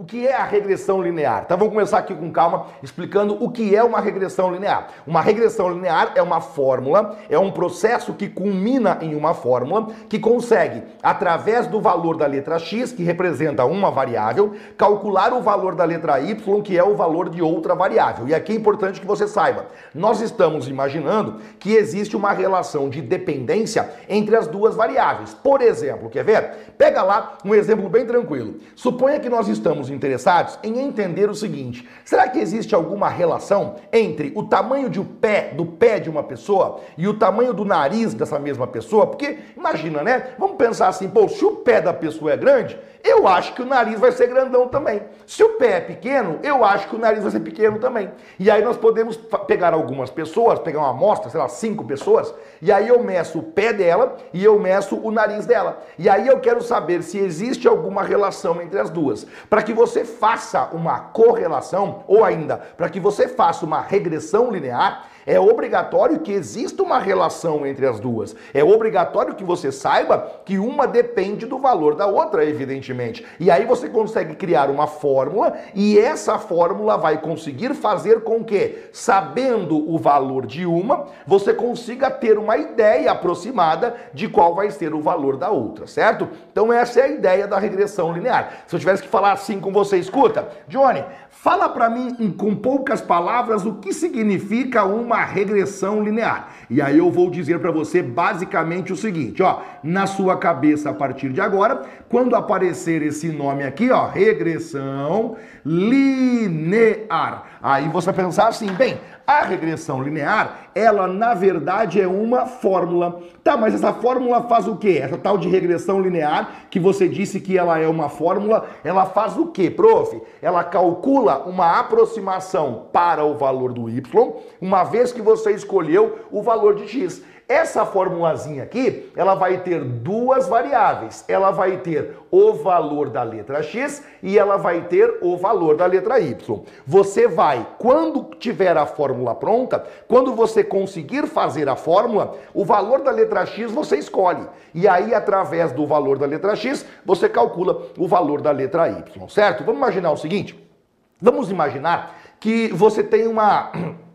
O que é a regressão linear? Então vamos começar aqui com calma, explicando o que é uma regressão linear. Uma regressão linear é uma fórmula, é um processo que culmina em uma fórmula que consegue, através do valor da letra x, que representa uma variável, calcular o valor da letra y, que é o valor de outra variável. E aqui é importante que você saiba, nós estamos imaginando que existe uma relação de dependência entre as duas variáveis. Por exemplo, quer ver? Pega lá um exemplo bem tranquilo. Suponha que nós estamos interessados em entender o seguinte: será que existe alguma relação entre o tamanho de pé, do pé de uma pessoa e o tamanho do nariz dessa mesma pessoa? Porque imagina, né? Vamos pensar assim, pô, se o pé da pessoa é grande, eu acho que o nariz vai ser grandão também. Se o pé é pequeno, eu acho que o nariz vai ser pequeno também. E aí nós podemos pegar algumas pessoas, pegar uma amostra, sei lá, cinco pessoas, e aí eu meço o pé dela e eu meço o nariz dela. E aí eu quero saber se existe alguma relação entre as duas. Para que você faça uma correlação, ou ainda, para que você faça uma regressão linear, é obrigatório que exista uma relação entre as duas. É obrigatório que você saiba que uma depende do valor da outra, evidentemente. E aí você consegue criar uma fórmula e essa fórmula vai conseguir fazer com que, sabendo o valor de uma, você consiga ter uma ideia aproximada de qual vai ser o valor da outra, certo? Então essa é a ideia da regressão linear. Se eu tivesse que falar assim com você, escuta, Johnny, fala para mim com poucas palavras o que significa uma regressão linear. E aí eu vou dizer para você basicamente o seguinte, ó, na sua cabeça a partir de agora, quando aparecer esse nome aqui, ó, regressão linear. Aí você vai pensar assim, bem, a regressão linear, ela na verdade é uma fórmula. Tá, mas essa fórmula faz o quê? Essa tal de regressão linear, que você disse que ela é uma fórmula, ela faz o quê, prof? Ela calcula uma aproximação para o valor do y, uma vez que você escolheu o valor de x. Essa formulazinha aqui, ela vai ter duas variáveis. Ela vai ter o valor da letra x e ela vai ter o valor da letra y. Você vai, quando tiver a fórmula pronta, quando você conseguir fazer a fórmula, o valor da letra x você escolhe. E aí, através do valor da letra x, você calcula o valor da letra y, certo? Vamos imaginar o seguinte. Vamos imaginar que você tem uma...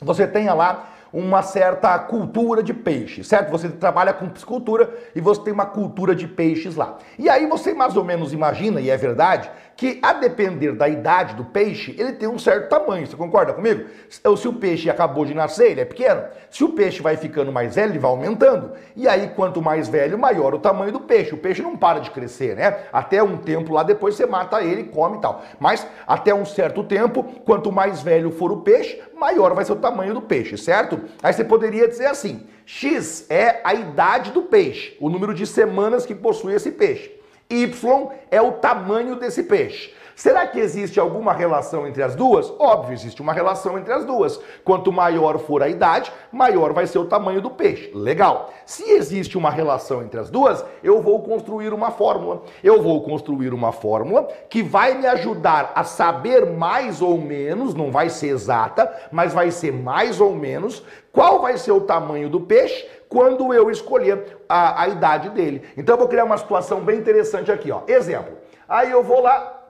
Você tenha lá uma certa cultura de peixe, certo? Você trabalha com piscicultura e você tem uma cultura de peixes lá. E aí você mais ou menos imagina, e é verdade, que a depender da idade do peixe, ele tem um certo tamanho. Você concorda comigo? Se o peixe acabou de nascer, ele é pequeno. Se o peixe vai ficando mais velho, ele vai aumentando. E aí, quanto mais velho, maior o tamanho do peixe. O peixe não para de crescer, né? Até um tempo lá, depois você mata ele, come e tal. Mas até um certo tempo, quanto mais velho for o peixe, maior vai ser o tamanho do peixe, certo? Aí você poderia dizer assim: X é a idade do peixe, o número de semanas que possui esse peixe. Y é o tamanho desse peixe. Será que existe alguma relação entre as duas? Óbvio, existe uma relação entre as duas. Quanto maior for a idade, maior vai ser o tamanho do peixe. Legal. Se existe uma relação entre as duas, eu vou construir uma fórmula. Eu vou construir uma fórmula que vai me ajudar a saber mais ou menos, não vai ser exata, mas vai ser mais ou menos qual vai ser o tamanho do peixe quando eu escolher a, a idade dele. Então eu vou criar uma situação bem interessante aqui, ó. Exemplo. Aí eu vou lá,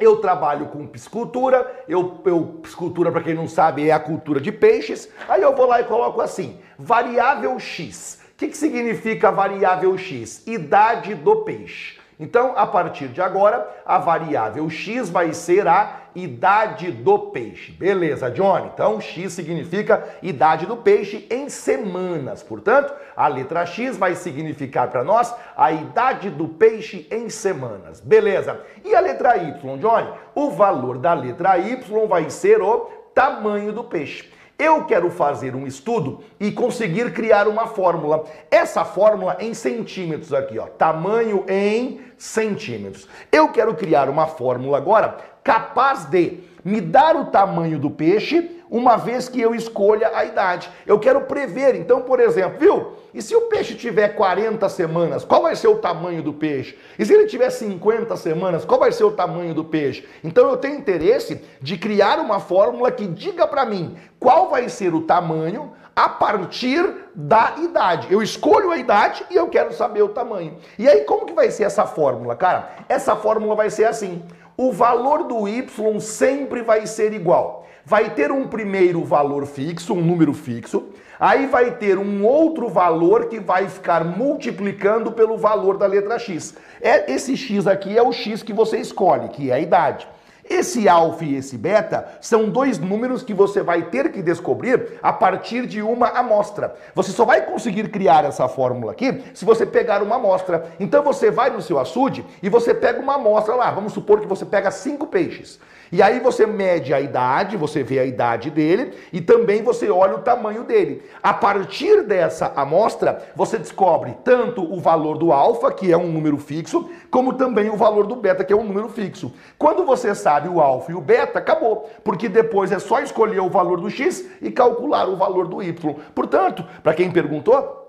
eu trabalho com piscicultura, eu, eu piscicultura, para quem não sabe, é a cultura de peixes. Aí eu vou lá e coloco assim: variável X. O que, que significa variável X? Idade do peixe. Então, a partir de agora, a variável x vai ser a idade do peixe. Beleza, Johnny? Então, x significa idade do peixe em semanas. Portanto, a letra x vai significar para nós a idade do peixe em semanas. Beleza. E a letra y, Johnny? O valor da letra y vai ser o tamanho do peixe. Eu quero fazer um estudo e conseguir criar uma fórmula. Essa fórmula em centímetros aqui, ó, tamanho em centímetros. Eu quero criar uma fórmula agora capaz de me dar o tamanho do peixe uma vez que eu escolha a idade. Eu quero prever, então, por exemplo, viu? E se o peixe tiver 40 semanas, qual vai ser o tamanho do peixe? E se ele tiver 50 semanas, qual vai ser o tamanho do peixe? Então eu tenho interesse de criar uma fórmula que diga para mim qual vai ser o tamanho a partir da idade. Eu escolho a idade e eu quero saber o tamanho. E aí como que vai ser essa fórmula, cara? Essa fórmula vai ser assim: O valor do y sempre vai ser igual. Vai ter um primeiro valor fixo, um número fixo, aí vai ter um outro valor que vai ficar multiplicando pelo valor da letra x. É, esse x aqui é o x que você escolhe, que é a idade. Esse alfa e esse beta são dois números que você vai ter que descobrir a partir de uma amostra. Você só vai conseguir criar essa fórmula aqui se você pegar uma amostra. Então você vai no seu açude e você pega uma amostra lá. Vamos supor que você pega cinco peixes. E aí você mede a idade, você vê a idade dele e também você olha o tamanho dele. A partir dessa amostra, você descobre tanto o valor do alfa, que é um número fixo, como também o valor do beta, que é um número fixo. Quando você sabe o alfa e o beta, acabou, porque depois é só escolher o valor do x e calcular o valor do y. Portanto, para quem perguntou,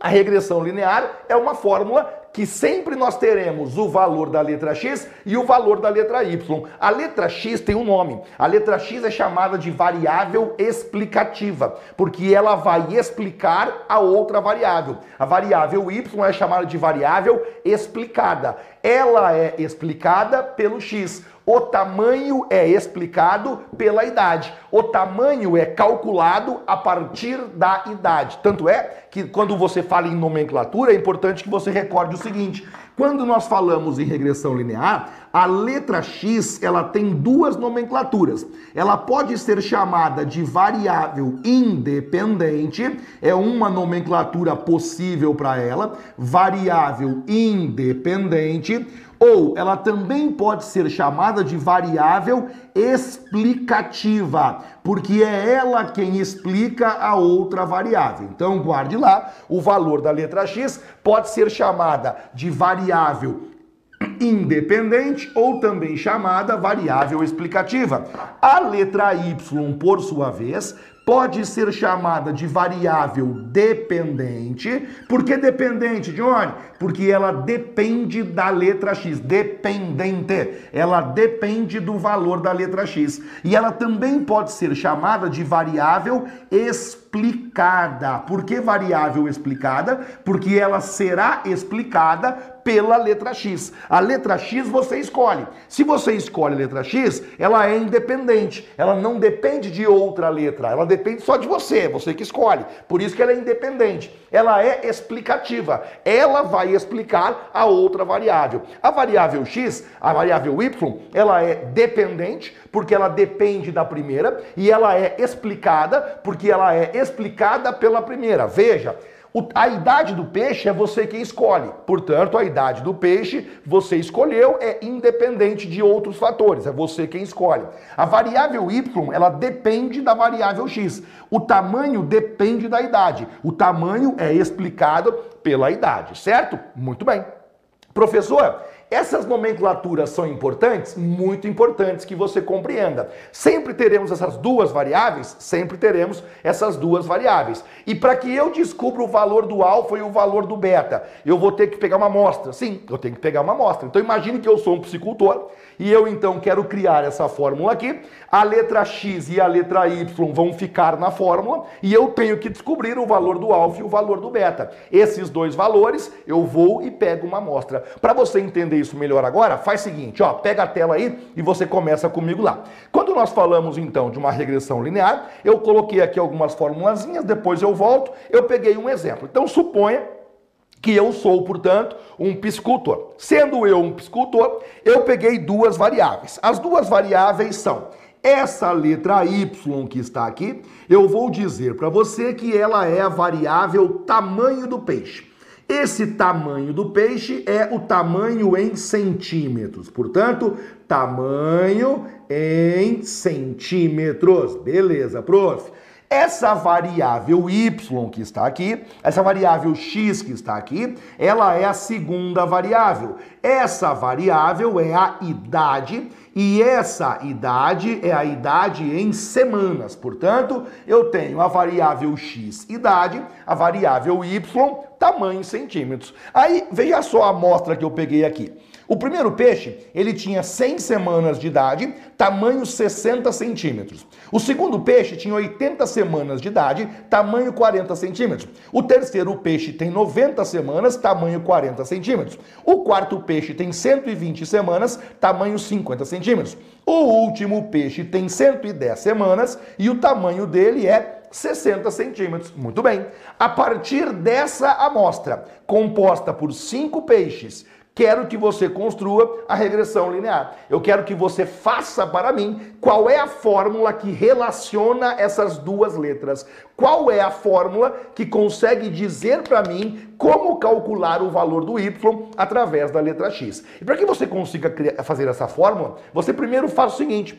a regressão linear é uma fórmula que sempre nós teremos o valor da letra x e o valor da letra y. A letra x tem um nome. A letra x é chamada de variável explicativa, porque ela vai explicar a outra variável. A variável y é chamada de variável explicada. Ela é explicada pelo x. O tamanho é explicado pela idade. O tamanho é calculado a partir da idade. Tanto é que quando você fala em nomenclatura, é importante que você recorde o seguinte: quando nós falamos em regressão linear, a letra x ela tem duas nomenclaturas. Ela pode ser chamada de variável independente, é uma nomenclatura possível para ela, variável independente ou ela também pode ser chamada de variável explicativa, porque é ela quem explica a outra variável. Então, guarde lá, o valor da letra x pode ser chamada de variável independente ou também chamada variável explicativa. A letra y, por sua vez, pode ser chamada de variável dependente. Por que dependente, Johnny? Porque ela depende da letra X, dependente. Ela depende do valor da letra X. E ela também pode ser chamada de variável explicada. Por que variável explicada? Porque ela será explicada pela letra X. A letra X você escolhe. Se você escolhe a letra X, ela é independente. Ela não depende de outra letra. Ela depende só de você, você que escolhe. Por isso que ela é independente. Ela é explicativa. Ela vai explicar a outra variável. A variável X, a variável Y, ela é dependente porque ela depende da primeira e ela é explicada porque ela é explicada pela primeira. Veja, a idade do peixe é você quem escolhe. Portanto, a idade do peixe você escolheu é independente de outros fatores, é você quem escolhe. A variável y, ela depende da variável x. O tamanho depende da idade. O tamanho é explicado pela idade, certo? Muito bem. Professor, essas nomenclaturas são importantes? Muito importantes que você compreenda. Sempre teremos essas duas variáveis? Sempre teremos essas duas variáveis. E para que eu descubra o valor do alfa e o valor do beta, eu vou ter que pegar uma amostra. Sim, eu tenho que pegar uma amostra. Então imagine que eu sou um psicultor e eu então quero criar essa fórmula aqui. A letra X e a letra Y vão ficar na fórmula e eu tenho que descobrir o valor do alfa e o valor do beta. Esses dois valores eu vou e pego uma amostra. Para você entender isso melhor agora, faz o seguinte, ó, pega a tela aí e você começa comigo lá. Quando nós falamos então de uma regressão linear, eu coloquei aqui algumas formulazinhas, depois eu volto, eu peguei um exemplo. Então suponha que eu sou, portanto, um piscultor. Sendo eu um piscultor, eu peguei duas variáveis. As duas variáveis são essa letra Y que está aqui, eu vou dizer para você que ela é a variável tamanho do peixe. Esse tamanho do peixe é o tamanho em centímetros. Portanto, tamanho em centímetros. Beleza, prof. Essa variável y que está aqui, essa variável x que está aqui, ela é a segunda variável. Essa variável é a idade e essa idade é a idade em semanas. Portanto, eu tenho a variável x, idade, a variável y, tamanho em centímetros. Aí, veja só a amostra que eu peguei aqui. O primeiro peixe, ele tinha 100 semanas de idade, tamanho 60 centímetros. O segundo peixe tinha 80 semanas de idade, tamanho 40 centímetros. O terceiro peixe tem 90 semanas, tamanho 40 centímetros. O quarto peixe tem 120 semanas, tamanho 50 centímetros. O último peixe tem 110 semanas e o tamanho dele é 60 centímetros. Muito bem. A partir dessa amostra, composta por cinco peixes, quero que você construa a regressão linear. Eu quero que você faça para mim qual é a fórmula que relaciona essas duas letras. Qual é a fórmula que consegue dizer para mim como calcular o valor do y através da letra x. E para que você consiga fazer essa fórmula, você primeiro faz o seguinte: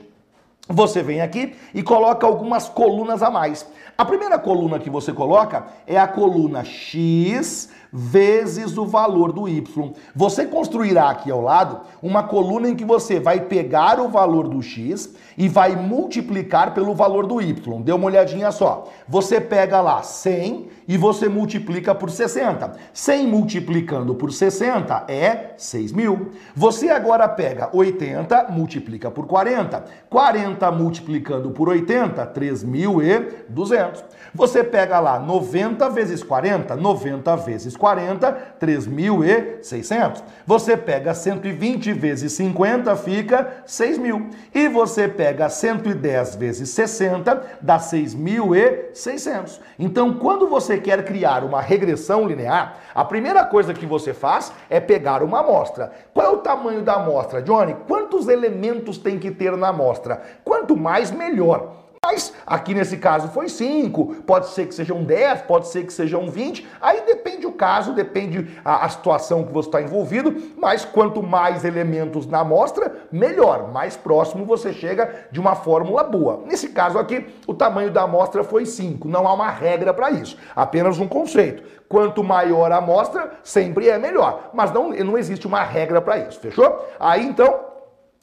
você vem aqui e coloca algumas colunas a mais. A primeira coluna que você coloca é a coluna x vezes o valor do y. Você construirá aqui ao lado uma coluna em que você vai pegar o valor do x e vai multiplicar pelo valor do y. Dê uma olhadinha só. Você pega lá 100 e você multiplica por 60. 100 multiplicando por 60 é 6 mil. Você agora pega 80, multiplica por 40. 40 multiplicando por 80, 3.200. Você pega lá 90 vezes 40, 90 vezes 40, 3.600. Você pega 120 vezes 50, fica 6 mil. E você pega 110 vezes 60, dá 6.600. Então, quando você quer criar uma regressão linear, a primeira coisa que você faz é pegar uma amostra. Qual é o tamanho da amostra, Johnny? Quantos elementos tem que ter na amostra? Quanto mais, melhor. Mas aqui nesse caso foi 5, pode ser que sejam 10, pode ser que sejam 20, aí depende o caso, depende a, a situação que você está envolvido, mas quanto mais elementos na amostra, melhor, mais próximo você chega de uma fórmula boa. Nesse caso aqui, o tamanho da amostra foi 5, não há uma regra para isso, apenas um conceito. Quanto maior a amostra, sempre é melhor, mas não, não existe uma regra para isso, fechou? Aí então,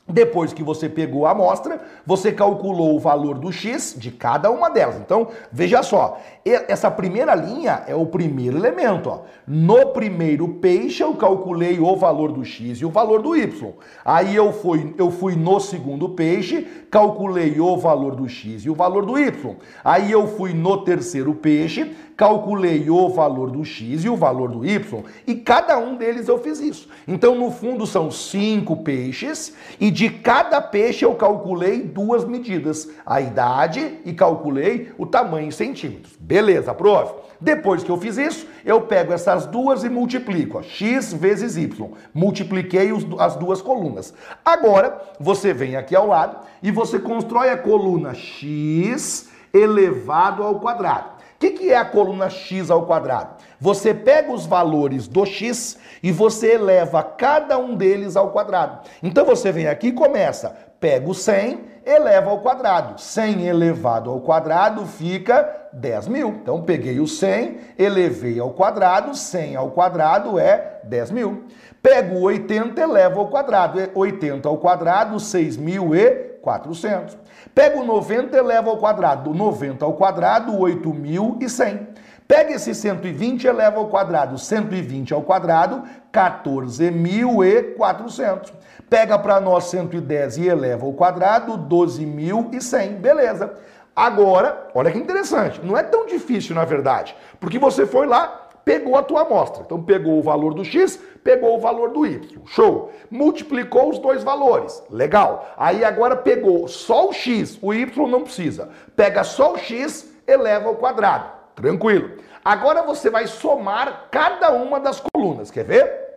depois que você pegou a amostra, você calculou o valor do x de cada uma delas. Então, veja só, essa primeira linha é o primeiro elemento. Ó. No primeiro peixe, eu calculei o valor do x e o valor do y. Aí eu fui, eu fui no segundo peixe, calculei o valor do x e o valor do y. Aí eu fui no terceiro peixe, calculei o valor do x e o valor do y, e cada um deles eu fiz isso. Então, no fundo, são cinco peixes, e de cada peixe eu calculei duas medidas, a idade e calculei o tamanho em centímetros. Beleza, prof? Depois que eu fiz isso, eu pego essas duas e multiplico, ó, x vezes y. Multipliquei os, as duas colunas. Agora, você vem aqui ao lado e você constrói a coluna x elevado ao quadrado. O que, que é a coluna x ao quadrado? Você pega os valores do x e você eleva cada um deles ao quadrado. Então você vem aqui e começa, pega o 100, eleva ao quadrado. 100 elevado ao quadrado fica 10 mil. Então peguei o 100, elevei ao quadrado, 100 ao quadrado é 10 mil. Pego o 80, eleva ao quadrado. 80 ao quadrado, 6.400. Pega o 90 e eleva ao quadrado. 90 ao quadrado, 8.100. Pega esse 120 e eleva ao quadrado. 120 ao quadrado, 14.400. Pega para nós 110 e eleva ao quadrado, 12.100. Beleza. Agora, olha que interessante. Não é tão difícil, na verdade. Porque você foi lá, pegou a tua amostra. Então pegou o valor do x, pegou o valor do y. Show. Multiplicou os dois valores. Legal. Aí agora pegou só o x, o y não precisa. Pega só o x, eleva ao quadrado. Tranquilo. Agora você vai somar cada uma das colunas. Quer ver?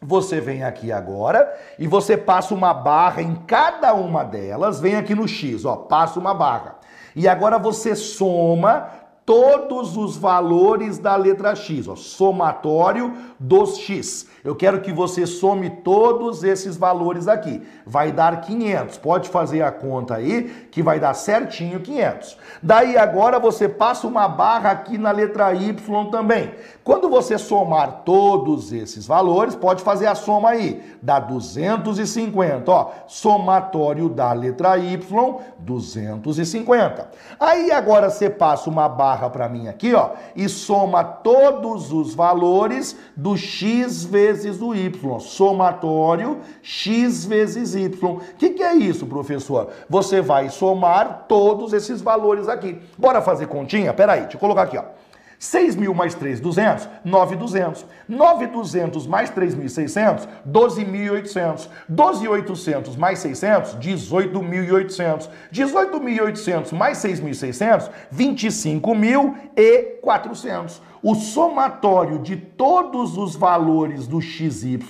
Você vem aqui agora e você passa uma barra em cada uma delas. Vem aqui no x, ó, passa uma barra. E agora você soma todos os valores da letra X, ó, somatório dos X. Eu quero que você some todos esses valores aqui. Vai dar 500. Pode fazer a conta aí, que vai dar certinho 500. Daí agora você passa uma barra aqui na letra Y também. Quando você somar todos esses valores, pode fazer a soma aí. Dá 250, ó. Somatório da letra Y, 250. Aí agora você passa uma barra para mim aqui, ó, e soma todos os valores do x vezes o y. Somatório x vezes y. O que, que é isso, professor? Você vai somar todos esses valores aqui. Bora fazer continha? Peraí, deixa eu colocar aqui, ó. 6 mil mais 3.200, 9.200. 9.200 mais 3.600, 12.800. 12.800 mais 600, 18.800. 18.800 mais 6.600, 25.400 o somatório de todos os valores do XY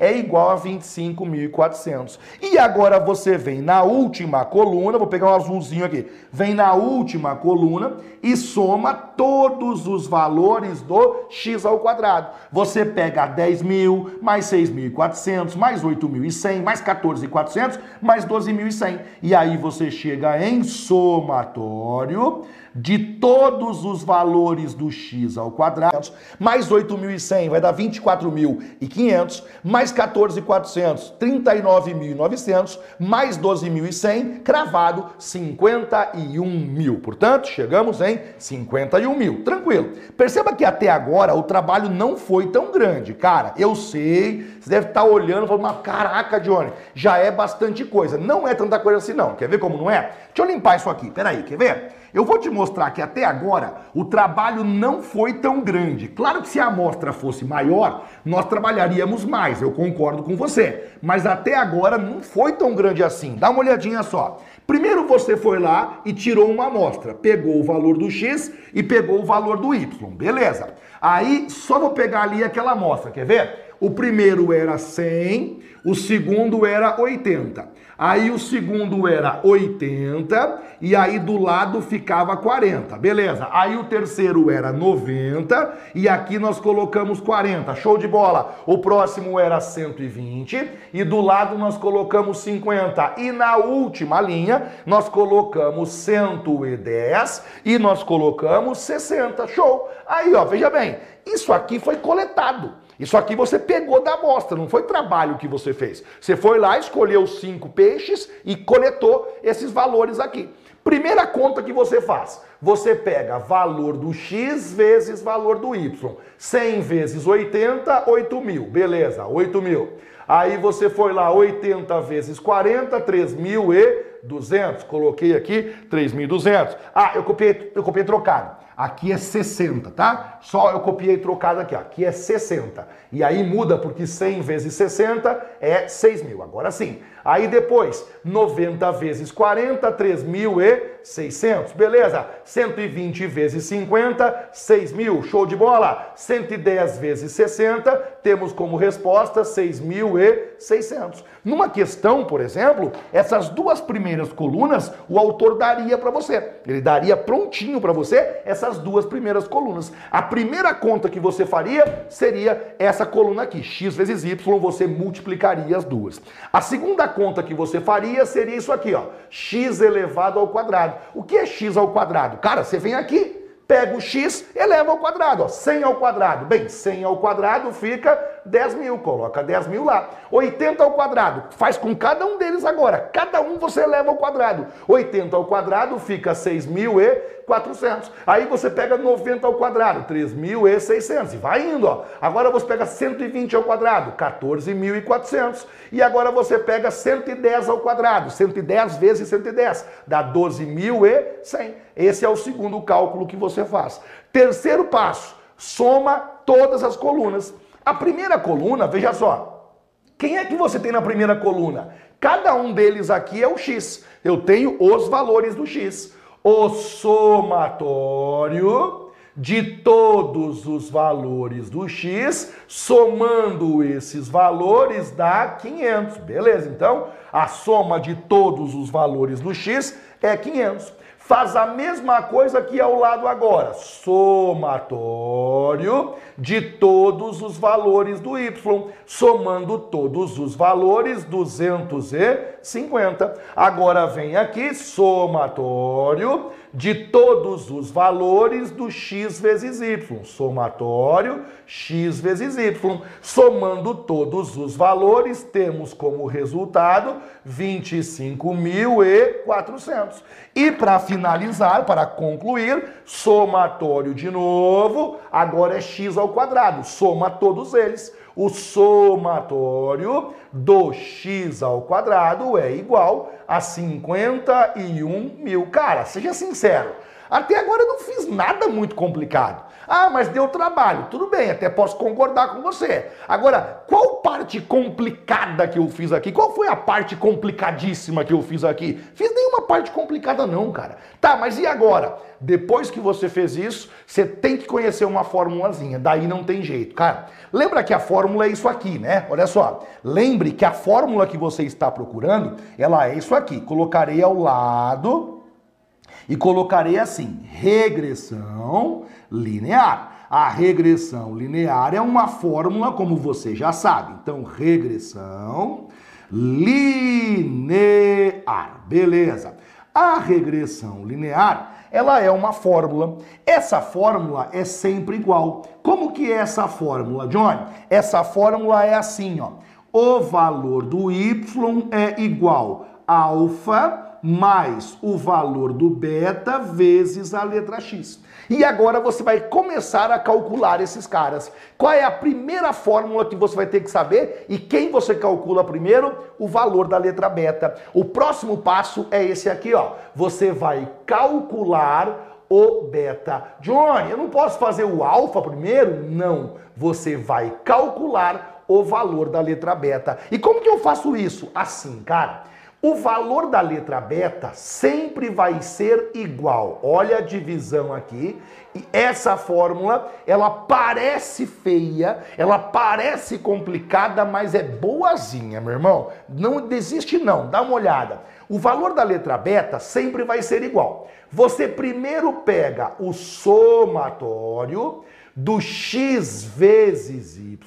é igual a 25.400. E agora você vem na última coluna, vou pegar um azulzinho aqui, vem na última coluna e soma todos os valores do x ao quadrado. Você pega 10 mil, mais 6.400, mais 8.100, mais 14.400, mais 12.100. E aí você chega em somatório de todos os valores do x ao quadrado, mais 8.100 vai dar 24.500, mais 14.400, 39.900, mais 12.100, cravado 51 mil. Portanto, chegamos em 51 mil. Tranquilo. Perceba que até agora o trabalho não foi tão grande. Cara, eu sei, você deve estar olhando e falando, caraca, Johnny, já é bastante coisa. Não é tanta coisa assim não. Quer ver como não é? Deixa eu limpar isso aqui. Peraí, quer ver? Eu vou te mostrar que até agora o trabalho não foi tão grande. Claro que se a amostra fosse maior, nós trabalharíamos mais, eu concordo com você. Mas até agora não foi tão grande assim. Dá uma olhadinha só. Primeiro você foi lá e tirou uma amostra, pegou o valor do x e pegou o valor do y, beleza. Aí só vou pegar ali aquela amostra, quer ver? O primeiro era 100, o segundo era 80. Aí o segundo era 80 e aí do lado ficava 40. Beleza. Aí o terceiro era 90 e aqui nós colocamos 40. Show de bola. O próximo era 120 e do lado nós colocamos 50. E na última linha nós colocamos 110 e nós colocamos 60. Show. Aí, ó, veja bem, isso aqui foi coletado. Isso aqui você pegou da amostra, não foi trabalho que você fez. Você foi lá, escolheu cinco peixes e coletou esses valores aqui. Primeira conta que você faz, você pega valor do x vezes valor do y. 100 vezes 80, 8 mil. Beleza, 8 mil. Aí você foi lá, 80 vezes 40, 3.200. Coloquei aqui 3.200. Ah, eu copiei, eu copiei trocado. Aqui é 60, tá? Só eu copiei trocado aqui, ó. Aqui é 60. E aí muda porque 100 vezes 60 é 6 mil. Agora sim. Aí depois, 90 vezes 40, 3.600. Beleza? 120 vezes 50, 6 mil. Show de bola? 110 vezes 60, temos como resposta 6.600. Numa questão, por exemplo, essas duas primeiras colunas o autor daria para você. Ele daria prontinho para você essas duas primeiras colunas. A primeira conta que você faria seria essa coluna aqui, x vezes y, você multiplicaria as duas. A segunda conta que você faria seria isso aqui, ó, x elevado ao quadrado. O que é x ao quadrado? Cara, você vem aqui, pega o x, eleva ao quadrado, ó, 100 ao quadrado. Bem, 100 ao quadrado fica 10 mil, coloca 10 mil lá. 80 ao quadrado, faz com cada um deles agora. Cada um você eleva ao quadrado. 80 ao quadrado fica 6.400. Aí você pega 90 ao quadrado, 3.600. E vai indo, ó. Agora você pega 120 ao quadrado, 14.400. E agora você pega 110 ao quadrado, 110 vezes 110, dá 12.100. Esse é o segundo cálculo que você faz. Terceiro passo, soma todas as colunas. A primeira coluna, veja só, quem é que você tem na primeira coluna? Cada um deles aqui é o x. Eu tenho os valores do x. O somatório de todos os valores do x, somando esses valores dá 500. Beleza? Então, a soma de todos os valores do x é 500 faz a mesma coisa que ao lado agora. Somatório de todos os valores do y, somando todos os valores 250. Agora vem aqui somatório de todos os valores do x vezes y. Somatório x vezes y. Somando todos os valores, temos como resultado 25.400. E para finalizar, para concluir, somatório de novo, agora é x ao quadrado. Soma todos eles. O somatório do x ao quadrado é igual a 51 mil. Cara, seja sincero. Até agora eu não fiz nada muito complicado. Ah, mas deu trabalho. Tudo bem, até posso concordar com você. Agora, qual parte complicada que eu fiz aqui? Qual foi a parte complicadíssima que eu fiz aqui? Fiz nenhuma parte complicada não, cara. Tá, mas e agora? Depois que você fez isso, você tem que conhecer uma formulazinha. Daí não tem jeito, cara. Lembra que a fórmula é isso aqui, né? Olha só. Lembre que a fórmula que você está procurando, ela é isso aqui. Colocarei ao lado e colocarei assim: regressão linear. A regressão linear é uma fórmula, como você já sabe. Então, regressão linear. Beleza. A regressão linear, ela é uma fórmula. Essa fórmula é sempre igual. Como que é essa fórmula, John? Essa fórmula é assim, ó. O valor do y é igual a alfa mais o valor do beta vezes a letra x. E agora você vai começar a calcular esses caras. Qual é a primeira fórmula que você vai ter que saber e quem você calcula primeiro? O valor da letra beta. O próximo passo é esse aqui, ó. Você vai calcular o beta. Johnny, eu não posso fazer o alfa primeiro? Não. Você vai calcular o valor da letra beta. E como que eu faço isso? Assim, cara. O valor da letra beta sempre vai ser igual. Olha a divisão aqui. E essa fórmula, ela parece feia, ela parece complicada, mas é boazinha, meu irmão. Não desiste não, dá uma olhada. O valor da letra beta sempre vai ser igual. Você primeiro pega o somatório do x vezes y,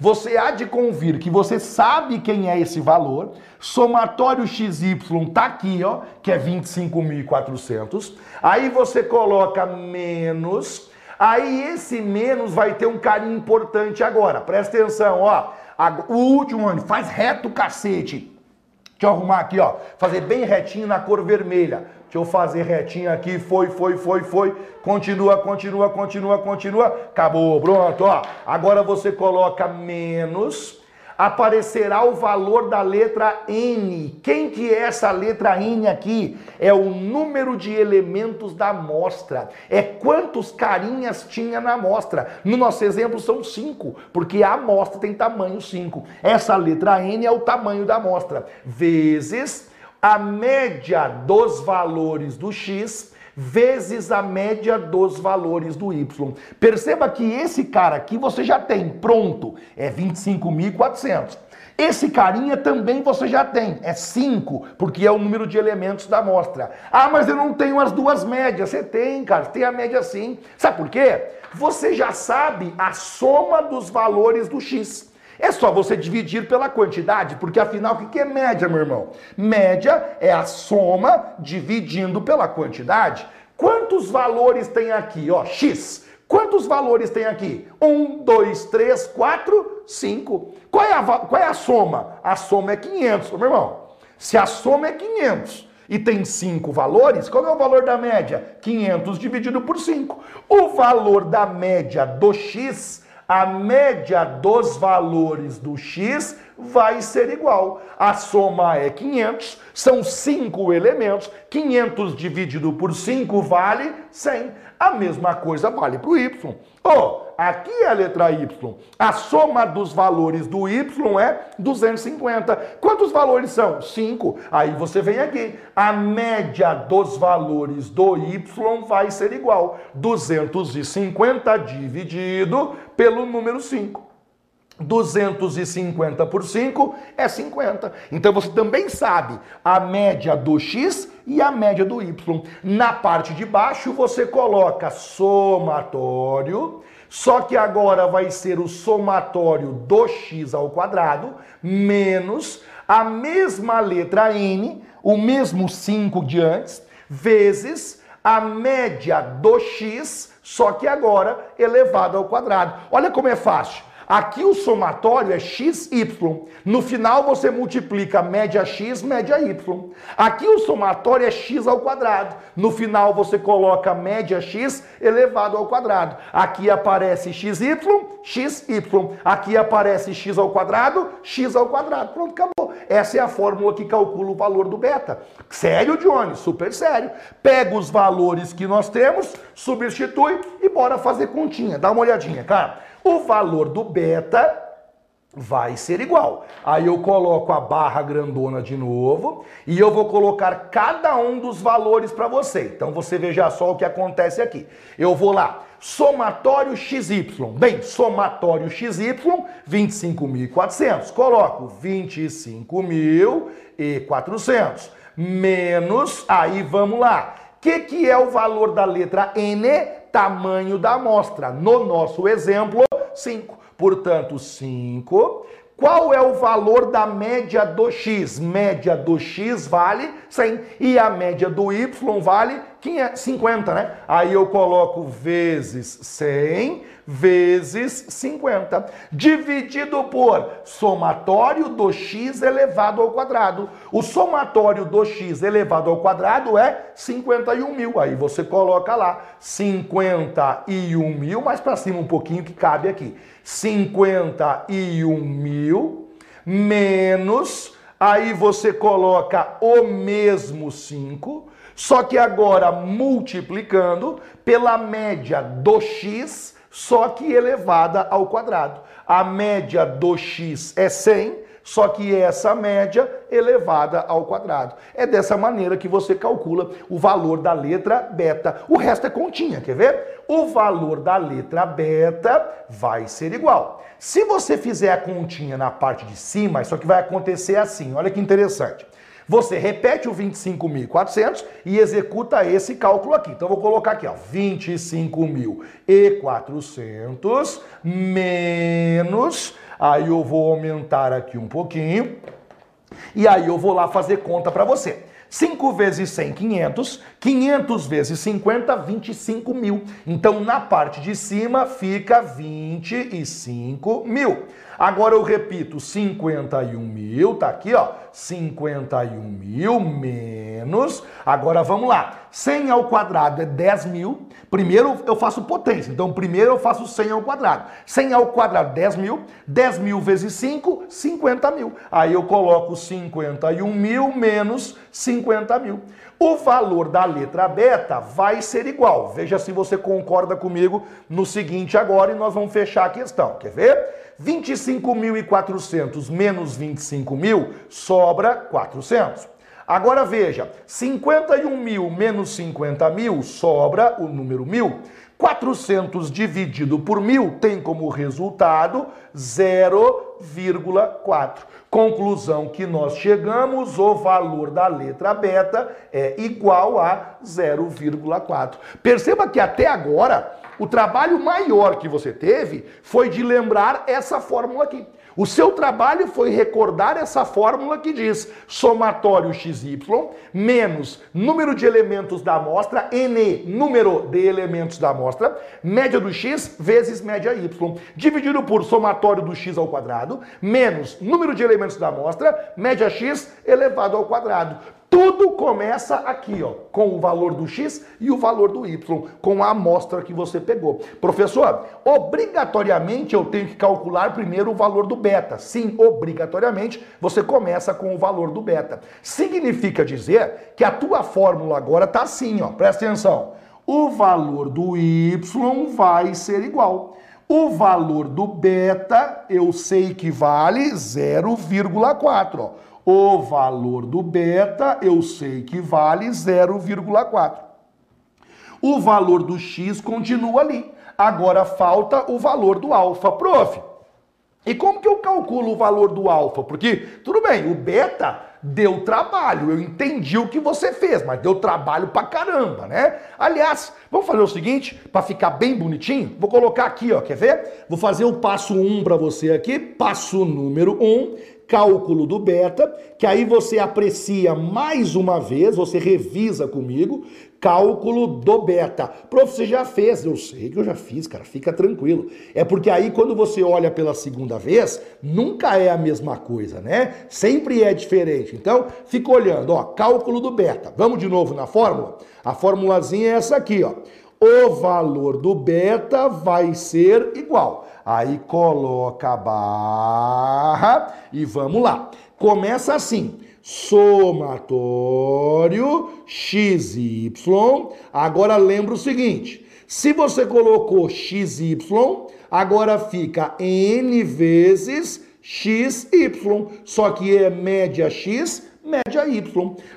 você há de convir que você sabe quem é esse valor. Somatório xy tá aqui, ó, que é 25.400. Aí você coloca menos. Aí esse menos vai ter um carinho importante agora. Presta atenção, ó. O último ano, faz reto cacete. Deixa eu arrumar aqui, ó. Fazer bem retinho na cor vermelha. Deixa eu fazer retinho aqui. Foi, foi, foi, foi. Continua, continua, continua, continua. Acabou. Pronto, ó. Agora você coloca menos aparecerá o valor da letra N. Quem que é essa letra N aqui? É o número de elementos da amostra. É quantos carinhas tinha na amostra. No nosso exemplo são cinco, porque a amostra tem tamanho 5. Essa letra N é o tamanho da amostra. Vezes a média dos valores do X vezes a média dos valores do Y. Perceba que esse cara aqui você já tem pronto, é 25.400. Esse carinha também você já tem, é 5, porque é o número de elementos da amostra. Ah, mas eu não tenho as duas médias. Você tem, cara, tem a média sim. Sabe por quê? Você já sabe a soma dos valores do X. É só você dividir pela quantidade, porque afinal, o que é média, meu irmão? Média é a soma dividindo pela quantidade. Quantos valores tem aqui? Ó, X. Quantos valores tem aqui? Um, dois, três, quatro, cinco. Qual é a, qual é a soma? A soma é 500, meu irmão. Se a soma é 500 e tem cinco valores, qual é o valor da média? 500 dividido por 5. O valor da média do X a média dos valores do x vai ser igual. A soma é 500, são cinco elementos, 500 dividido por 5 vale 100. A mesma coisa vale para o y. Oh, aqui é a letra y. A soma dos valores do y é 250. Quantos valores são? 5. Aí você vem aqui. A média dos valores do y vai ser igual. 250 dividido pelo número 5. 250 por 5 é 50. Então você também sabe a média do x e a média do y. Na parte de baixo você coloca somatório, só que agora vai ser o somatório do x ao quadrado menos a mesma letra n, o mesmo 5 de antes, vezes a média do x, só que agora elevado ao quadrado. Olha como é fácil. Aqui o somatório é xy. No final você multiplica média x, média y. Aqui o somatório é x ao quadrado. No final você coloca média x elevado ao quadrado. Aqui aparece xy, xy. Aqui aparece x ao quadrado, x ao quadrado. Pronto, acabou. Essa é a fórmula que calcula o valor do beta. Sério, Johnny? Super sério. Pega os valores que nós temos, substitui e bora fazer continha. Dá uma olhadinha, cara o valor do beta vai ser igual. Aí eu coloco a barra grandona de novo e eu vou colocar cada um dos valores para você. Então você veja só o que acontece aqui. Eu vou lá, somatório XY. Bem, somatório XY, 25.400. Coloco 25.400 menos, aí vamos lá. O que, que é o valor da letra N? Tamanho da amostra. No nosso exemplo, 5. Portanto, 5. Qual é o valor da média do x? Média do x vale 100 e a média do y vale 50, né? Aí eu coloco vezes 100 vezes 50, dividido por somatório do x elevado ao quadrado. O somatório do x elevado ao quadrado é 51 mil. Aí você coloca lá 51 mil, mais para cima um pouquinho que cabe aqui. 51 mil menos, aí você coloca o mesmo 5, só que agora multiplicando pela média do x só que elevada ao quadrado. A média do x é 100, só que essa média elevada ao quadrado. É dessa maneira que você calcula o valor da letra beta. O resto é continha, quer ver? O valor da letra beta vai ser igual. Se você fizer a continha na parte de cima, isso aqui vai acontecer assim. Olha que interessante. Você repete o 25.400 e executa esse cálculo aqui. Então, vou colocar aqui, ó, 25.400 menos, aí eu vou aumentar aqui um pouquinho, e aí eu vou lá fazer conta para você. 5 vezes 100, 500. 500 vezes 50, 25 mil. Então, na parte de cima fica 25 mil. Agora eu repito, 51 mil, tá aqui, ó. 51 mil menos. Agora vamos lá. 100 ao quadrado é 10 mil. Primeiro eu faço potência. Então, primeiro eu faço 100 ao quadrado. 100 ao quadrado, 10 mil. 10 mil vezes 5, 50 mil. Aí eu coloco 51 mil menos 50 mil. O valor da letra beta vai ser igual. Veja se você concorda comigo no seguinte agora e nós vamos fechar a questão. Quer ver? 25.400 menos 25 mil sobra 400. Agora veja, 51 mil menos 50 mil sobra o número mil. 400 dividido por mil tem como resultado 0,4. Conclusão que nós chegamos, o valor da letra beta é igual a 0,4. Perceba que até agora o trabalho maior que você teve foi de lembrar essa fórmula aqui. O seu trabalho foi recordar essa fórmula que diz somatório xy menos número de elementos da amostra, n, número de elementos da amostra, média do x vezes média y, dividido por somatório do x ao quadrado, menos número de elementos da amostra, média x elevado ao quadrado. Tudo começa aqui, ó, com o valor do x e o valor do y, com a amostra que você pegou. Professor, obrigatoriamente eu tenho que calcular primeiro o valor do beta. Sim, obrigatoriamente você começa com o valor do beta. Significa dizer que a tua fórmula agora tá assim, ó. Presta atenção. O valor do y vai ser igual. O valor do beta eu sei que vale 0,4, ó. O valor do beta eu sei que vale 0,4. O valor do x continua ali. Agora falta o valor do alfa. Prof, e como que eu calculo o valor do alfa? Porque, tudo bem, o beta deu trabalho, eu entendi o que você fez, mas deu trabalho pra caramba, né? Aliás, vamos fazer o seguinte, para ficar bem bonitinho, vou colocar aqui, ó, quer ver? Vou fazer o passo 1 um para você aqui, passo número 1, um, cálculo do beta, que aí você aprecia mais uma vez, você revisa comigo, cálculo do beta. Prof, você já fez? Eu sei que eu já fiz, cara, fica tranquilo. É porque aí quando você olha pela segunda vez, nunca é a mesma coisa, né? Sempre é diferente. Então, fica olhando, ó, cálculo do beta. Vamos de novo na fórmula? A formulazinha é essa aqui, ó. O valor do beta vai ser igual. Aí coloca a barra e vamos lá. Começa assim somatório xy. Agora lembra o seguinte: se você colocou xy, agora fica n vezes xy, só que é média x, média y.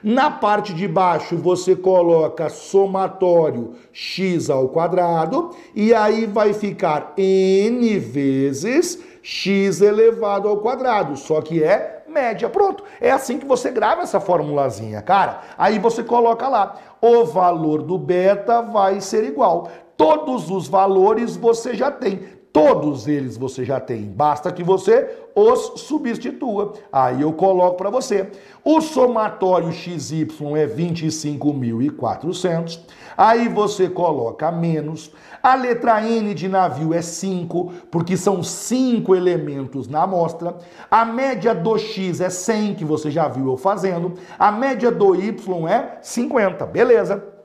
Na parte de baixo você coloca somatório x ao quadrado e aí vai ficar n vezes x elevado ao quadrado, só que é média. Pronto. É assim que você grava essa formulazinha, cara. Aí você coloca lá. O valor do beta vai ser igual. Todos os valores você já tem. Todos eles você já tem. Basta que você os substitua. Aí eu coloco para você. O somatório XY é 25.400. Aí você coloca menos. A letra N de navio é 5, porque são 5 elementos na amostra. A média do X é 100, que você já viu eu fazendo. A média do Y é 50. Beleza.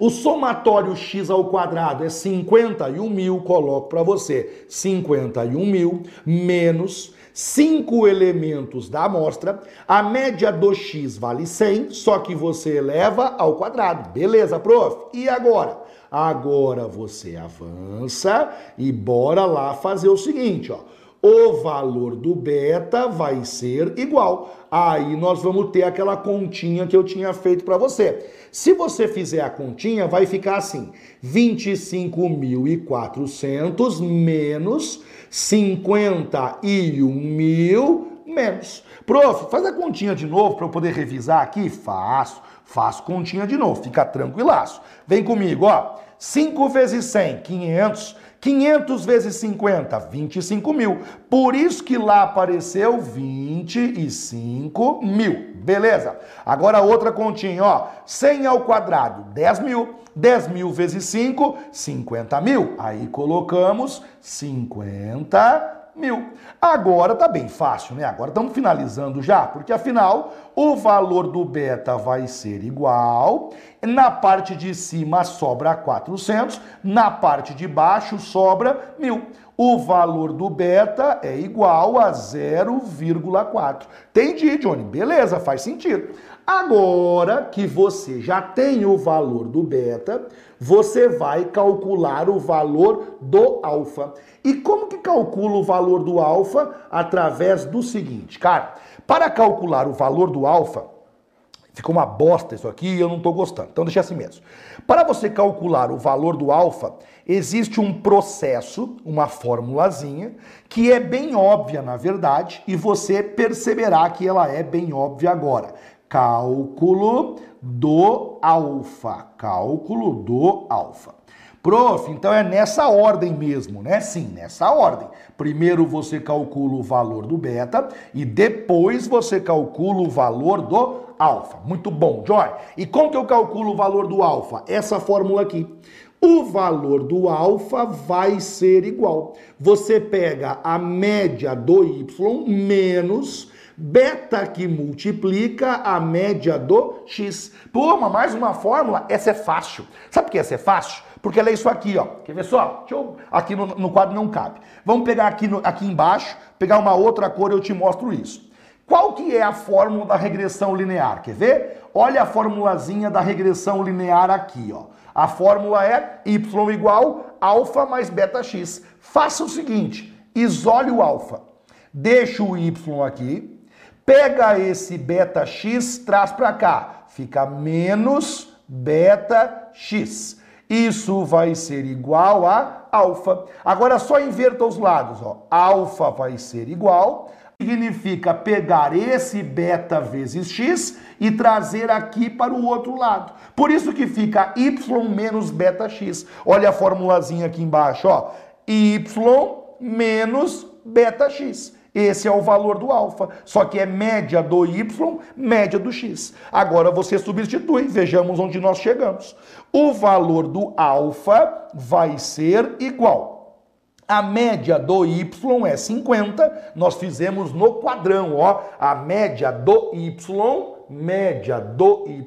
O somatório x ao quadrado é 51 mil, coloco para você 51 mil menos cinco elementos da amostra, a média do x vale 100, só que você eleva ao quadrado. Beleza, prof? E agora? Agora você avança e bora lá fazer o seguinte, ó o valor do beta vai ser igual. Aí nós vamos ter aquela continha que eu tinha feito para você. Se você fizer a continha, vai ficar assim: 25.400 menos 51 mil menos. Prof, faz a continha de novo para eu poder revisar aqui? Faço. Faço continha de novo, fica tranquilaço. Vem comigo, ó. 5 vezes 100, 500 500 vezes 50, 25 mil. Por isso que lá apareceu 25 mil. Beleza? Agora outra continha, ó. 100 ao quadrado, 10 mil. 10 mil vezes 5, 50 mil. Aí colocamos 50 mil. Agora tá bem fácil, né? Agora estamos finalizando já, porque afinal o valor do beta vai ser igual. Na parte de cima sobra 400, na parte de baixo sobra mil. O valor do beta é igual a 0,4. Entendi, Johnny. Beleza, faz sentido. Agora que você já tem o valor do beta, você vai calcular o valor do alfa. E como que calcula o valor do alfa? Através do seguinte, cara, para calcular o valor do alfa, ficou uma bosta isso aqui e eu não estou gostando, então deixa assim mesmo. Para você calcular o valor do alfa, existe um processo, uma formulazinha, que é bem óbvia na verdade, e você perceberá que ela é bem óbvia agora cálculo do alfa. Cálculo do alfa. Prof, então é nessa ordem mesmo, né? Sim, nessa ordem. Primeiro você calcula o valor do beta e depois você calcula o valor do alfa. Muito bom, Joy. E como que eu calculo o valor do alfa? Essa fórmula aqui. O valor do alfa vai ser igual. Você pega a média do y menos beta que multiplica a média do x. Pô, mas mais uma fórmula? Essa é fácil. Sabe por que essa é fácil? Porque ela é isso aqui, ó. Quer ver só? Eu... Aqui no, no quadro não cabe. Vamos pegar aqui, no, aqui embaixo, pegar uma outra cor e eu te mostro isso. Qual que é a fórmula da regressão linear? Quer ver? Olha a formulazinha da regressão linear aqui, ó. A fórmula é y igual alfa mais beta x. Faça o seguinte, isole o alfa. Deixa o y aqui, Pega esse beta x, traz para cá. Fica menos beta x. Isso vai ser igual a alfa. Agora só inverta os lados. Ó. Alfa vai ser igual. Significa pegar esse beta vezes x e trazer aqui para o outro lado. Por isso que fica y menos beta x. Olha a formulazinha aqui embaixo. Ó. y menos beta x. Esse é o valor do alfa, só que é média do y, média do x. Agora você substitui, vejamos onde nós chegamos. O valor do alfa vai ser igual a média do y é 50, nós fizemos no quadrão, ó. A média do y, média do y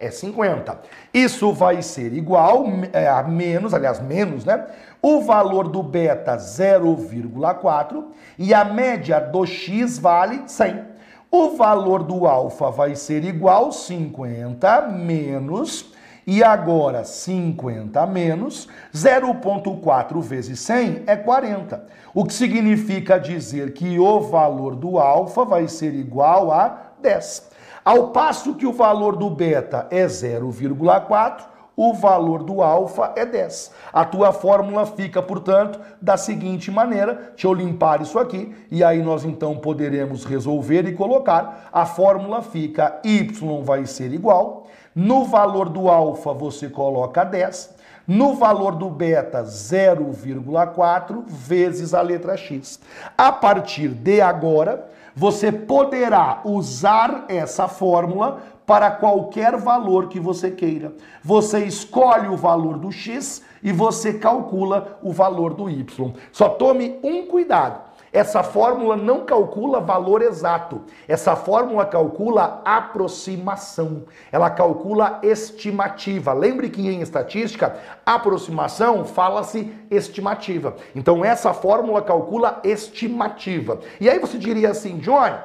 é 50. Isso vai ser igual é, a menos, aliás, menos, né? O valor do beta 0,4 e a média do x vale 100. O valor do alfa vai ser igual 50 menos e agora 50 menos 0,4 vezes 100 é 40. O que significa dizer que o valor do alfa vai ser igual a 10. Ao passo que o valor do beta é 0,4, o valor do alfa é 10. A tua fórmula fica, portanto, da seguinte maneira. Deixa eu limpar isso aqui e aí nós então poderemos resolver e colocar. A fórmula fica y vai ser igual no valor do alfa você coloca 10. No valor do beta, 0,4 vezes a letra x. A partir de agora, você poderá usar essa fórmula para qualquer valor que você queira. Você escolhe o valor do x e você calcula o valor do y. Só tome um cuidado. Essa fórmula não calcula valor exato. Essa fórmula calcula aproximação. Ela calcula estimativa. Lembre que em estatística, aproximação fala-se estimativa. Então essa fórmula calcula estimativa. E aí você diria assim, Johnny,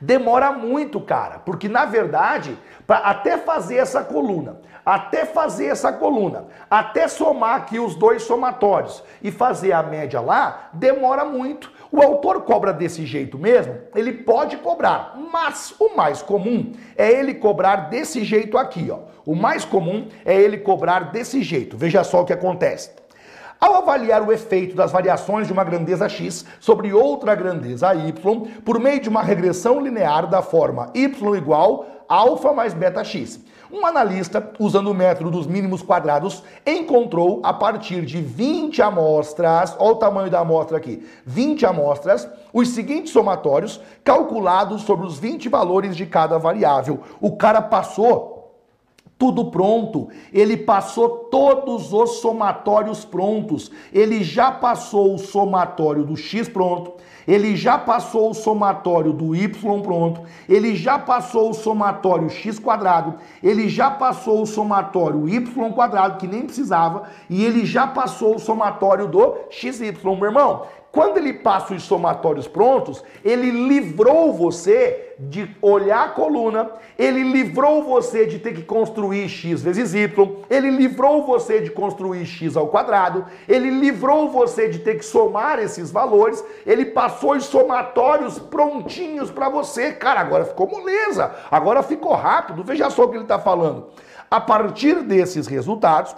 demora muito, cara, porque na verdade, para até fazer essa coluna, até fazer essa coluna, até somar aqui os dois somatórios e fazer a média lá, demora muito. O autor cobra desse jeito mesmo? Ele pode cobrar, mas o mais comum é ele cobrar desse jeito aqui, ó. O mais comum é ele cobrar desse jeito. Veja só o que acontece. Ao avaliar o efeito das variações de uma grandeza x sobre outra grandeza y, por meio de uma regressão linear da forma y igual alfa mais beta x, um analista, usando o método dos mínimos quadrados, encontrou a partir de 20 amostras, olha o tamanho da amostra aqui, 20 amostras, os seguintes somatórios calculados sobre os 20 valores de cada variável. O cara passou tudo pronto. Ele passou todos os somatórios prontos. Ele já passou o somatório do x pronto. Ele já passou o somatório do y pronto. Ele já passou o somatório x quadrado. Ele já passou o somatório y quadrado, que nem precisava. E ele já passou o somatório do xy. Meu irmão, quando ele passa os somatórios prontos, ele livrou você de olhar a coluna, ele livrou você de ter que construir x vezes y, ele livrou você de construir x ao quadrado, ele livrou você de ter que somar esses valores, ele passou os somatórios prontinhos para você. Cara, agora ficou moleza, agora ficou rápido. Veja só o que ele está falando. A partir desses resultados,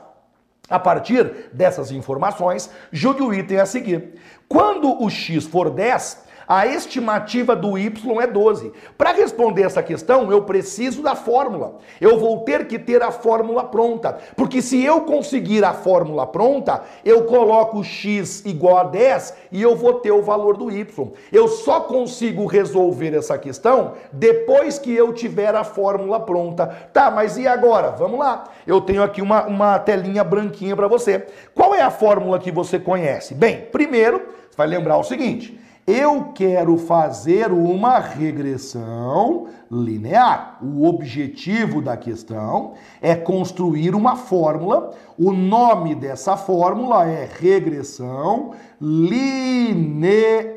a partir dessas informações, julgue o item a seguir. Quando o x for 10, a estimativa do y é 12. Para responder essa questão, eu preciso da fórmula. Eu vou ter que ter a fórmula pronta. Porque se eu conseguir a fórmula pronta, eu coloco x igual a 10 e eu vou ter o valor do y. Eu só consigo resolver essa questão depois que eu tiver a fórmula pronta. Tá, mas e agora? Vamos lá. Eu tenho aqui uma, uma telinha branquinha para você. Qual é a fórmula que você conhece? Bem, primeiro, você vai lembrar o seguinte. Eu quero fazer uma regressão linear. O objetivo da questão é construir uma fórmula. O nome dessa fórmula é regressão linear.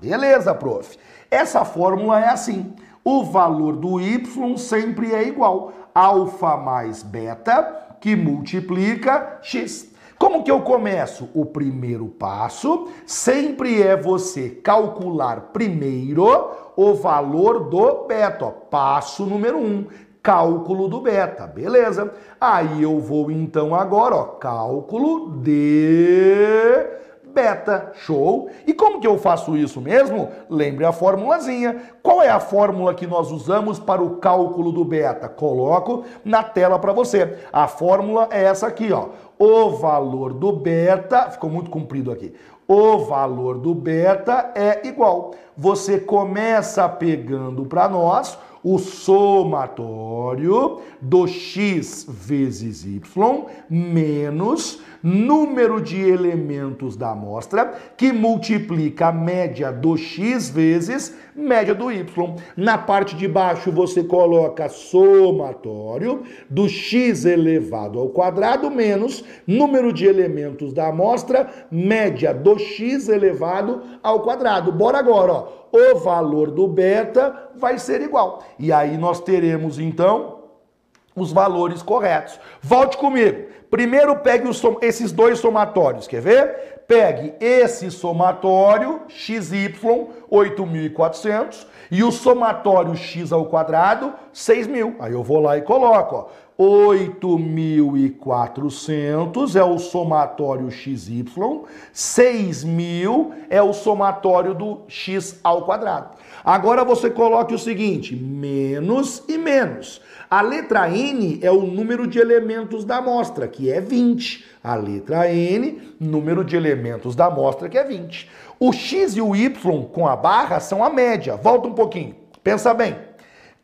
Beleza, prof? Essa fórmula é assim. O valor do y sempre é igual. Alfa mais beta que multiplica x. Como que eu começo? O primeiro passo sempre é você calcular primeiro o valor do beta. Ó. Passo número um, cálculo do beta, beleza? Aí eu vou então agora, ó, cálculo de beta. Show? E como que eu faço isso mesmo? Lembre a formulazinha. Qual é a fórmula que nós usamos para o cálculo do beta? Coloco na tela para você. A fórmula é essa aqui, ó. O valor do beta, ficou muito comprido aqui. O valor do beta é igual. Você começa pegando para nós o somatório do x vezes y menos número de elementos da amostra, que multiplica a média do x vezes média do y. Na parte de baixo você coloca somatório do x elevado ao quadrado menos número de elementos da amostra, média do x elevado ao quadrado. Bora agora, ó. O valor do beta vai ser igual. E aí nós teremos então os valores corretos. Volte comigo. Primeiro pegue os, esses dois somatórios, quer ver? Pegue esse somatório, xy, 8.400, e o somatório x ao quadrado, 6.000. Aí eu vou lá e coloco, ó. 8.400 é o somatório XY, 6.000 é o somatório do x ao quadrado. Agora você coloque o seguinte, menos e menos. A letra N é o número de elementos da amostra, que é 20. A letra N, número de elementos da amostra, que é 20. O X e o Y com a barra são a média. Volta um pouquinho. Pensa bem.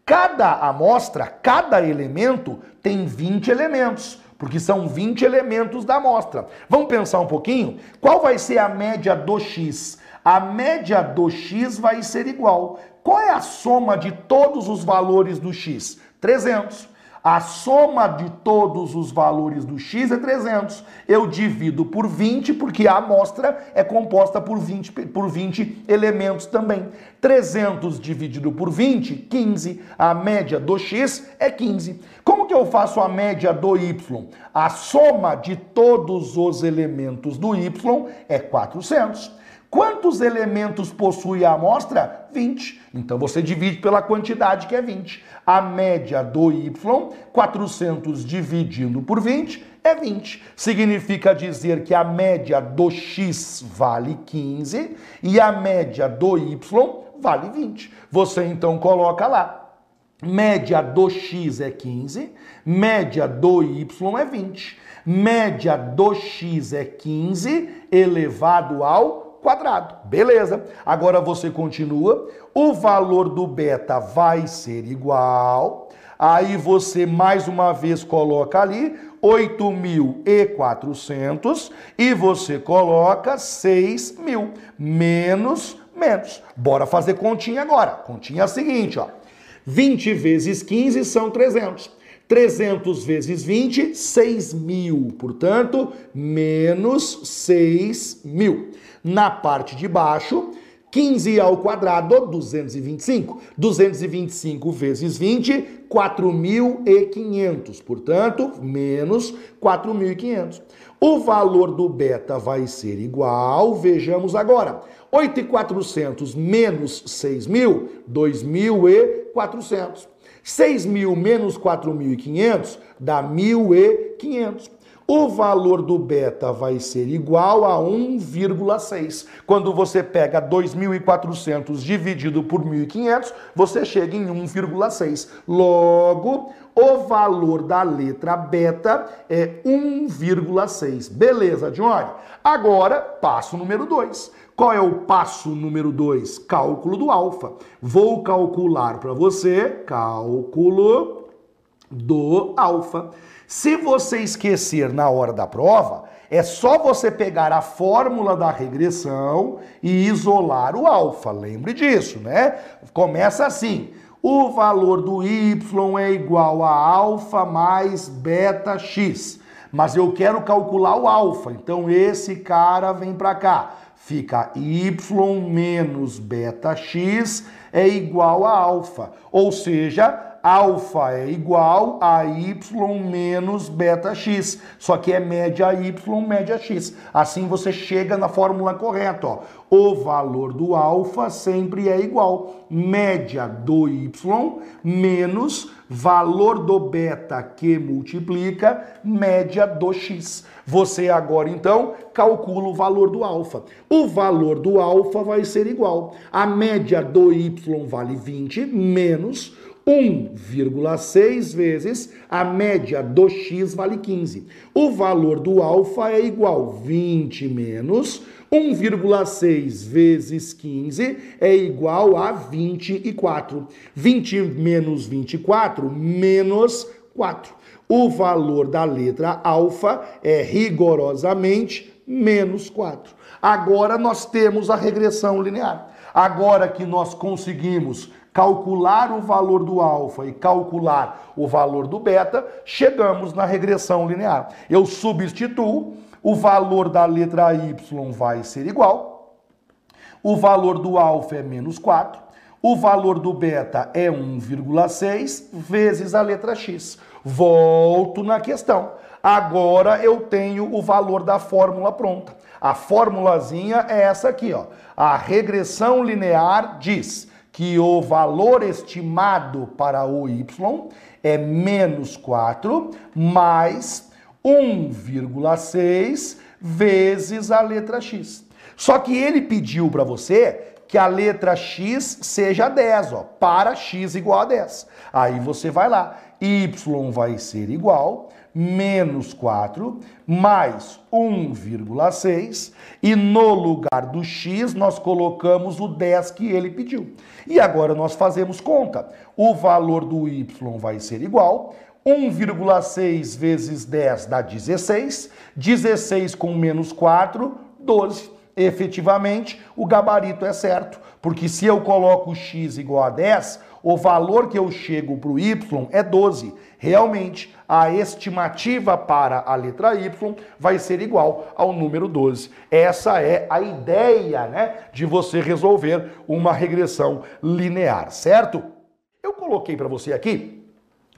Cada amostra, cada elemento tem 20 elementos, porque são 20 elementos da amostra. Vamos pensar um pouquinho? Qual vai ser a média do X? A média do X vai ser igual. Qual é a soma de todos os valores do X? 300. A soma de todos os valores do x é 300. Eu divido por 20, porque a amostra é composta por 20, por 20 elementos também. 300 dividido por 20, 15. A média do x é 15. Como que eu faço a média do y? A soma de todos os elementos do y é 400. Quantos elementos possui a amostra? 20. Então você divide pela quantidade que é 20. A média do y, 400 dividindo por 20 é 20. Significa dizer que a média do x vale 15 e a média do y vale 20. Você então coloca lá. Média do x é 15, média do y é 20. Média do x é 15 elevado ao quadrado. Beleza. Agora você continua. O valor do beta vai ser igual. Aí você mais uma vez coloca ali 8.400 e você coloca 6.000 menos menos. Bora fazer continha agora. Continha é a seguinte, ó. 20 vezes 15 são 300. 300 vezes 20, 6 mil. Portanto, menos 6 mil. Na parte de baixo, 15 ao quadrado, 225. 225 vezes 20, 4.500. Portanto, menos 4.500. O valor do beta vai ser igual, vejamos agora, 8.400 menos 6.000, 2.400. 6.000 menos 4.500 dá 1.500. O valor do beta vai ser igual a 1,6. Quando você pega 2.400 dividido por 1.500, você chega em 1,6. Logo, o valor da letra beta é 1,6. Beleza, Johnny? Agora, passo número 2. Qual é o passo número 2? Cálculo do alfa. Vou calcular para você cálculo do alfa. Se você esquecer na hora da prova, é só você pegar a fórmula da regressão e isolar o alfa. Lembre disso, né? Começa assim. O valor do y é igual a alfa mais beta x. Mas eu quero calcular o alfa, então esse cara vem para cá. Fica y menos beta x é igual a alfa. Ou seja, alfa é igual a y menos beta x. Só que é média y, média x. Assim você chega na fórmula correta. Ó. O valor do alfa sempre é igual média do y menos valor do beta que multiplica média do x. Você agora então calcula o valor do alfa. O valor do alfa vai ser igual a média do y vale 20 menos 1,6 vezes a média do x vale 15. O valor do alfa é igual 20 menos 1,6 vezes 15 é igual a 24. 20 menos 24 menos 4. O valor da letra alfa é rigorosamente menos 4. Agora nós temos a regressão linear. Agora que nós conseguimos calcular o valor do alfa e calcular o valor do beta, chegamos na regressão linear. Eu substituo, o valor da letra y vai ser igual, o valor do alfa é menos 4, o valor do beta é 1,6 vezes a letra x. Volto na questão. Agora eu tenho o valor da fórmula pronta. A formulazinha é essa aqui, ó. A regressão linear diz que o valor estimado para o y é menos 4 mais 1,6 vezes a letra x. Só que ele pediu para você que a letra x seja 10, ó, para x igual a 10. Aí você vai lá, y vai ser igual menos 4 mais 1,6 e no lugar do x nós colocamos o 10 que ele pediu. E agora nós fazemos conta. O valor do y vai ser igual 1,6 vezes 10 dá 16, 16 com menos 4, 12 efetivamente o gabarito é certo, porque se eu coloco x igual a 10, o valor que eu chego para o y é 12. Realmente, a estimativa para a letra y vai ser igual ao número 12. Essa é a ideia né, de você resolver uma regressão linear, certo? Eu coloquei para você aqui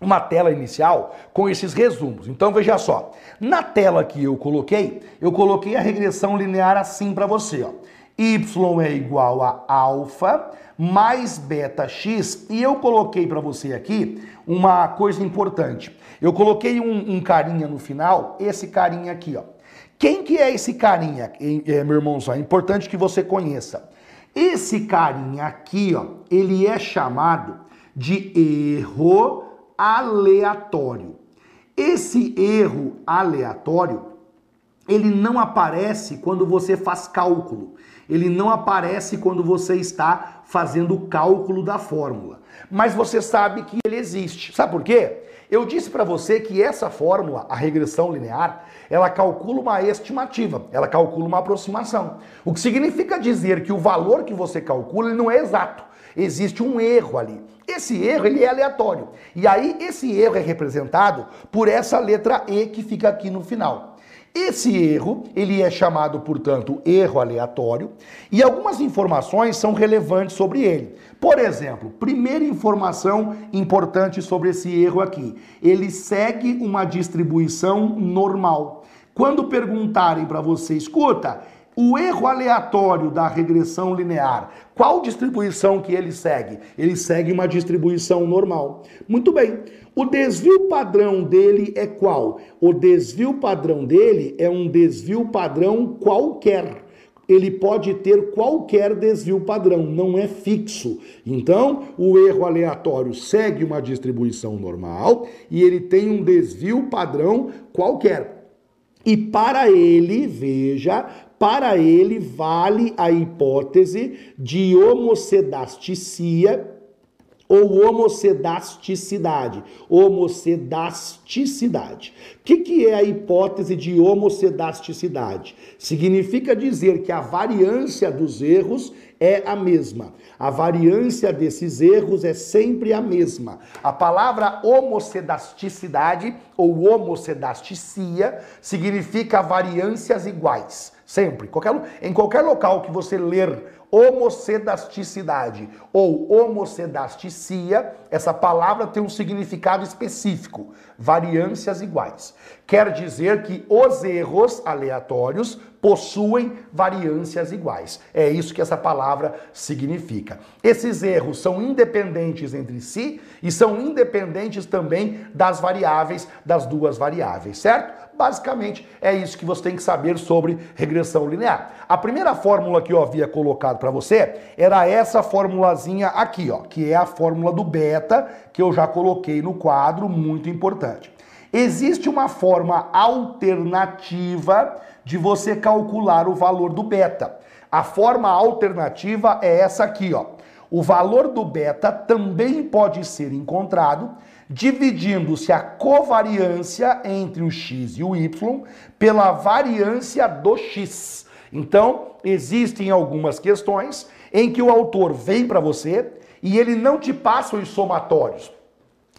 uma tela inicial com esses resumos. Então veja só, na tela que eu coloquei, eu coloquei a regressão linear assim para você, ó. Y é igual a alfa mais beta x e eu coloquei para você aqui uma coisa importante. Eu coloquei um, um, carinha no final, esse carinha aqui, ó. Quem que é esse carinha, é, meu irmãozão? É importante que você conheça. Esse carinha aqui, ó, ele é chamado de erro aleatório. Esse erro aleatório, ele não aparece quando você faz cálculo. Ele não aparece quando você está fazendo o cálculo da fórmula. Mas você sabe que ele existe. Sabe por quê? Eu disse para você que essa fórmula, a regressão linear, ela calcula uma estimativa, ela calcula uma aproximação. O que significa dizer que o valor que você calcula não é exato. Existe um erro ali. Esse erro ele é aleatório. E aí esse erro é representado por essa letra E que fica aqui no final. Esse erro, ele é chamado, portanto, erro aleatório, e algumas informações são relevantes sobre ele. Por exemplo, primeira informação importante sobre esse erro aqui, ele segue uma distribuição normal. Quando perguntarem para você, escuta, o erro aleatório da regressão linear, qual distribuição que ele segue? Ele segue uma distribuição normal. Muito bem. O desvio padrão dele é qual? O desvio padrão dele é um desvio padrão qualquer. Ele pode ter qualquer desvio padrão, não é fixo. Então, o erro aleatório segue uma distribuição normal e ele tem um desvio padrão qualquer. E para ele, veja, para ele vale a hipótese de homocedasticia ou homocedasticidade. Homocedasticidade. O que, que é a hipótese de homocedasticidade? Significa dizer que a variância dos erros é a mesma. A variância desses erros é sempre a mesma. A palavra homocedasticidade ou homocedasticia significa variâncias iguais Sempre. Qualquer, em qualquer local que você ler homocedasticidade ou homocedasticia, essa palavra tem um significado específico, variâncias iguais. Quer dizer que os erros aleatórios possuem variâncias iguais. É isso que essa palavra significa. Esses erros são independentes entre si e são independentes também das variáveis, das duas variáveis, certo? Basicamente, é isso que você tem que saber sobre regressão linear. A primeira fórmula que eu havia colocado para você era essa formulazinha aqui, ó, que é a fórmula do beta, que eu já coloquei no quadro, muito importante. Existe uma forma alternativa de você calcular o valor do beta. A forma alternativa é essa aqui, ó. O valor do beta também pode ser encontrado dividindo-se a covariância entre o x e o y pela variância do x. Então, existem algumas questões em que o autor vem para você e ele não te passa os somatórios.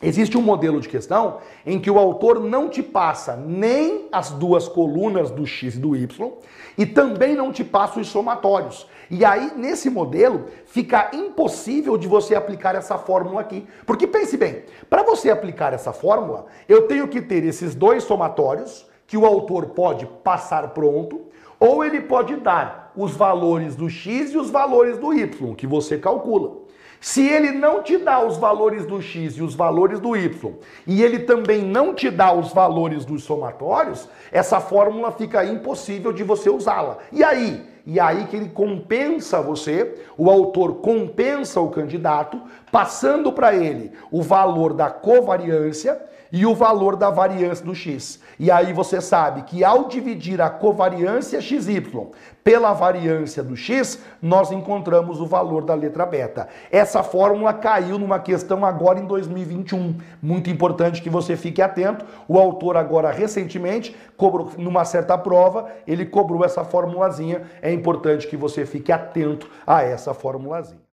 Existe um modelo de questão em que o autor não te passa nem as duas colunas do x e do y e também não te passa os somatórios. E aí, nesse modelo, fica impossível de você aplicar essa fórmula aqui. Porque pense bem, para você aplicar essa fórmula, eu tenho que ter esses dois somatórios que o autor pode passar pronto, ou ele pode dar os valores do x e os valores do y, que você calcula. Se ele não te dá os valores do x e os valores do y, e ele também não te dá os valores dos somatórios, essa fórmula fica impossível de você usá-la. E aí? E aí que ele compensa você, o autor compensa o candidato, passando para ele o valor da covariância e o valor da variância do x. E aí você sabe que ao dividir a covariância xy pela variância do x, nós encontramos o valor da letra beta. Essa fórmula caiu numa questão agora em 2021. Muito importante que você fique atento. O autor agora recentemente cobrou numa certa prova, ele cobrou essa formulazinha. É importante que você fique atento a essa formulazinha.